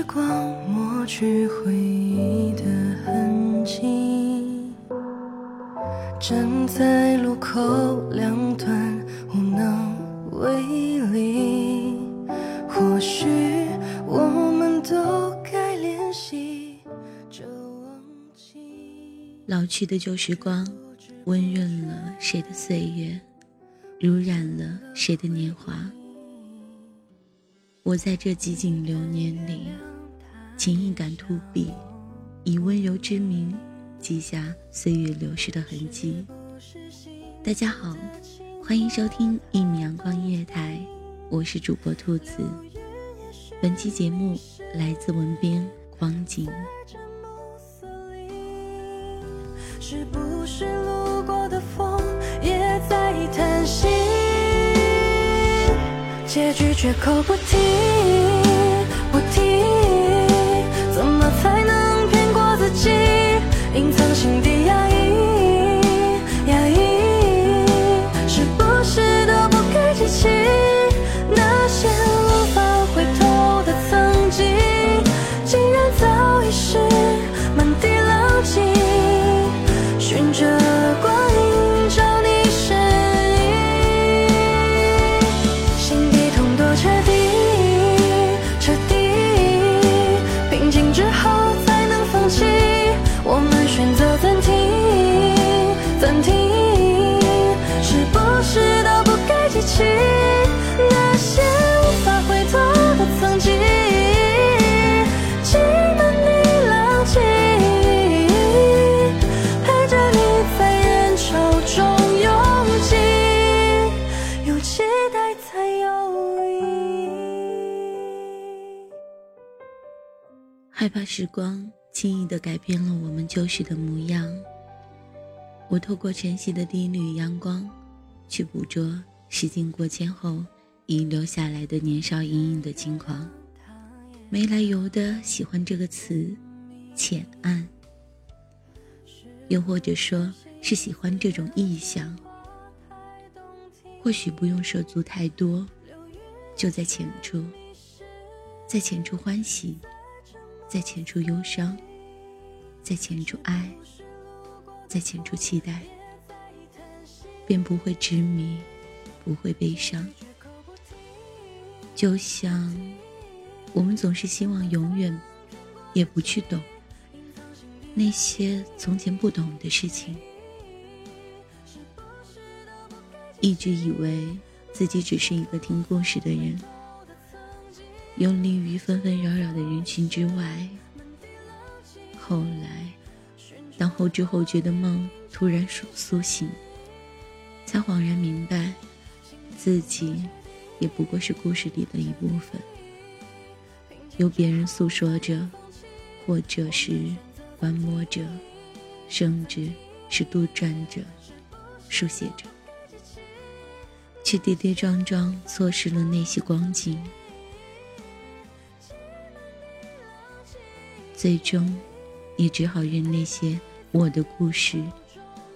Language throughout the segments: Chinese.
时光抹去回忆的痕迹，站在路口两端无能为力，或许我们都该练习这忘记。老去的旧时光，温润了谁的岁月，濡染了谁的年华。我在这寂静流年里，情意感秃笔，以温柔之名，记下岁月流逝的痕迹。大家好，欢迎收听一米阳光音乐台，我是主播兔子。本期节目来自文编光景。是不是路过的风也在叹息？结局绝口不提，不提，怎么才能骗过自己？隐藏心底压抑，怕时光轻易地改变了我们旧时的模样。我透过晨曦的第一缕阳光，去捕捉时间过千后遗留下来的年少隐隐的轻狂。没来由的喜欢这个词，浅暗，又或者说是喜欢这种意象。或许不用涉足太多，就在浅处，在浅处欢喜。在浅处忧伤，在浅处爱，在浅处期待，便不会执迷，不会悲伤。就像我们总是希望永远也不去懂那些从前不懂的事情，一直以为自己只是一个听故事的人。游离于纷纷扰扰的人群之外。后来，当后知后觉的梦突然苏苏醒，才恍然明白，自己也不过是故事里的一部分，由别人诉说着，或者是观摩着，甚至是杜撰着、书写着，却跌跌撞撞错失了那些光景。最终，也只好任那些我的故事，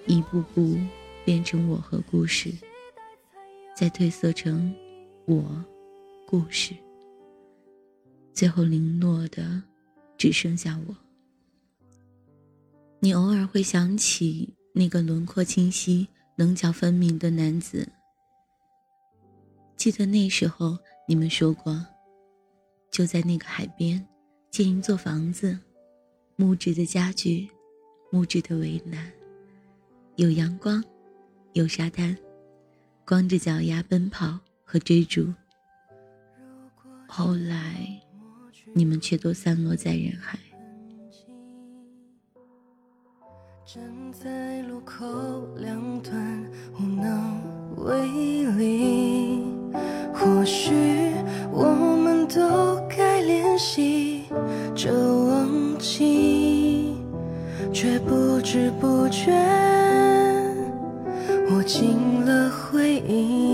一步步变成我和故事，再褪色成我故事，最后零落的只剩下我。你偶尔会想起那个轮廓清晰、棱角分明的男子，记得那时候你们说过，就在那个海边。建一座房子，木质的家具，木质的围栏，有阳光，有沙滩，光着脚丫奔跑和追逐。后来，你们却都散落在人海。站在路口两端，无能为力。或许心，却不知不觉握紧了回忆。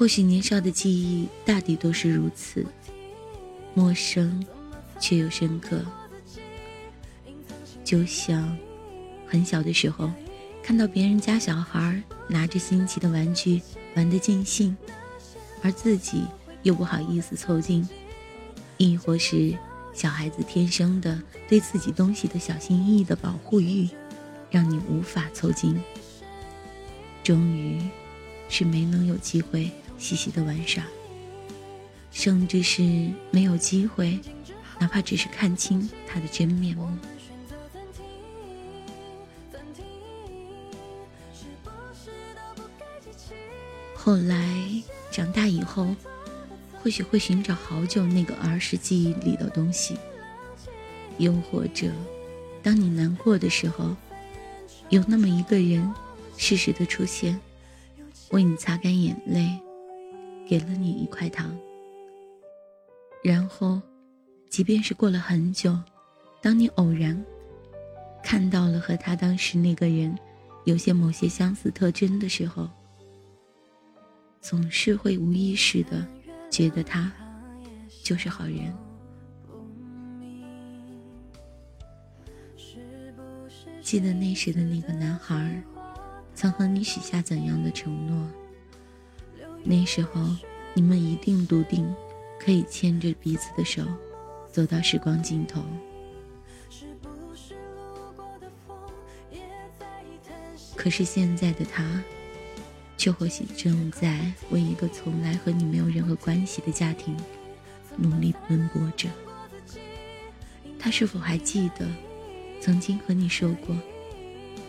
或许年少的记忆大抵都是如此，陌生却又深刻。就像很小的时候，看到别人家小孩拿着新奇的玩具玩得尽兴，而自己又不好意思凑近；亦或是小孩子天生的对自己东西的小心翼翼的保护欲，让你无法凑近。终于，是没能有机会细细的玩耍，甚至是没有机会，哪怕只是看清他的真面目。后来长大以后，或许会寻找好久那个儿时记忆里的东西，又或者，当你难过的时候，有那么一个人适时的出现，为你擦干眼泪，给了你一块糖。然后，即便是过了很久，当你偶然看到了和他当时那个人有些某些相似特征的时候，总是会无意识的觉得他就是好人。记得那时的那个男孩，曾和你许下怎样的承诺？那时候你们一定笃定，可以牵着彼此的手，走到时光尽头。可是现在的他。却或许正在为一个从来和你没有任何关系的家庭努力奔波着。他是否还记得曾经和你说过，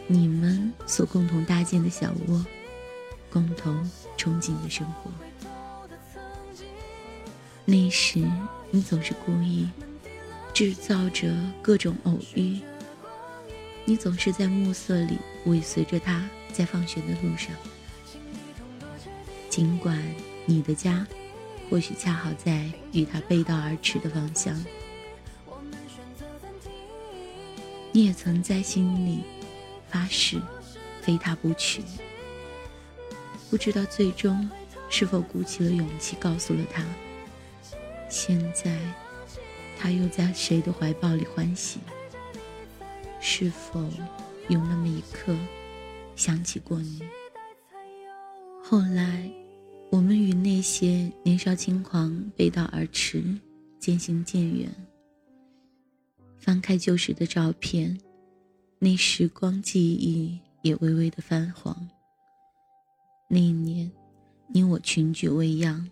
你们所共同搭建的小窝，共同憧憬的生活？那时你总是故意制造着各种偶遇，你总是在暮色里尾随着他在放学的路上。尽管你的家，或许恰好在与他背道而驰的方向，你也曾在心里发誓非他不娶。不知道最终是否鼓起了勇气告诉了他，现在他又在谁的怀抱里欢喜？是否有那么一刻想起过你？后来。我们与那些年少轻狂背道而驰，渐行渐远。翻开旧时的照片，那时光记忆也微微的泛黄。那一年，你我群聚未央，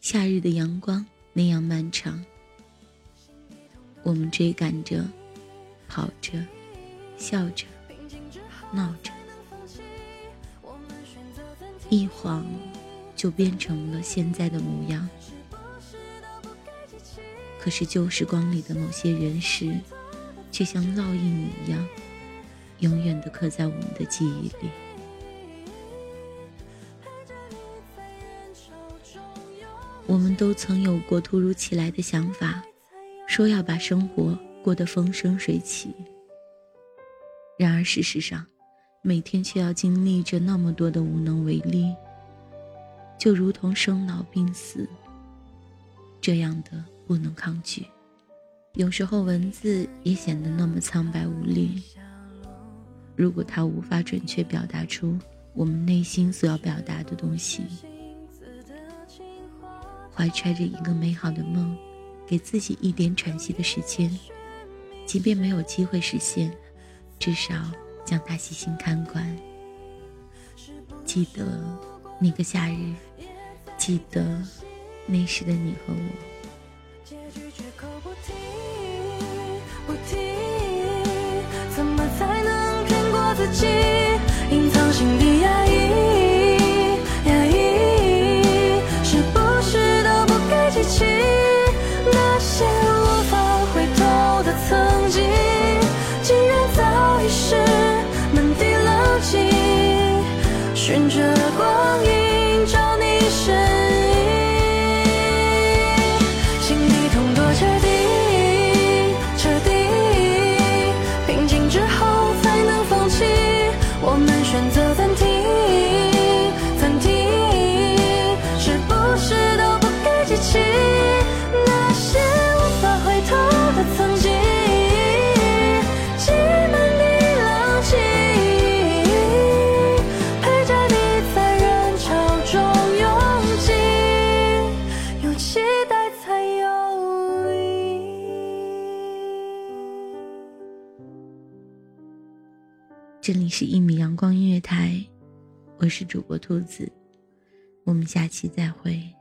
夏日的阳光那样漫长。我们追赶着，跑着，笑着，闹着。一晃，就变成了现在的模样。可是旧时光里的某些人事，却像烙印一样，永远的刻在我们的记忆里。我们都曾有过突如其来的想法，说要把生活过得风生水起。然而事实上，每天却要经历着那么多的无能为力，就如同生老病死，这样的不能抗拒。有时候文字也显得那么苍白无力。如果它无法准确表达出我们内心所要表达的东西，怀揣着一个美好的梦，给自己一点喘息的时间，即便没有机会实现，至少。将它细心看管，记得那个夏日，记得那时的你和我。怎么才能骗过自己，这里是一米阳光音乐台，我是主播兔子，我们下期再会。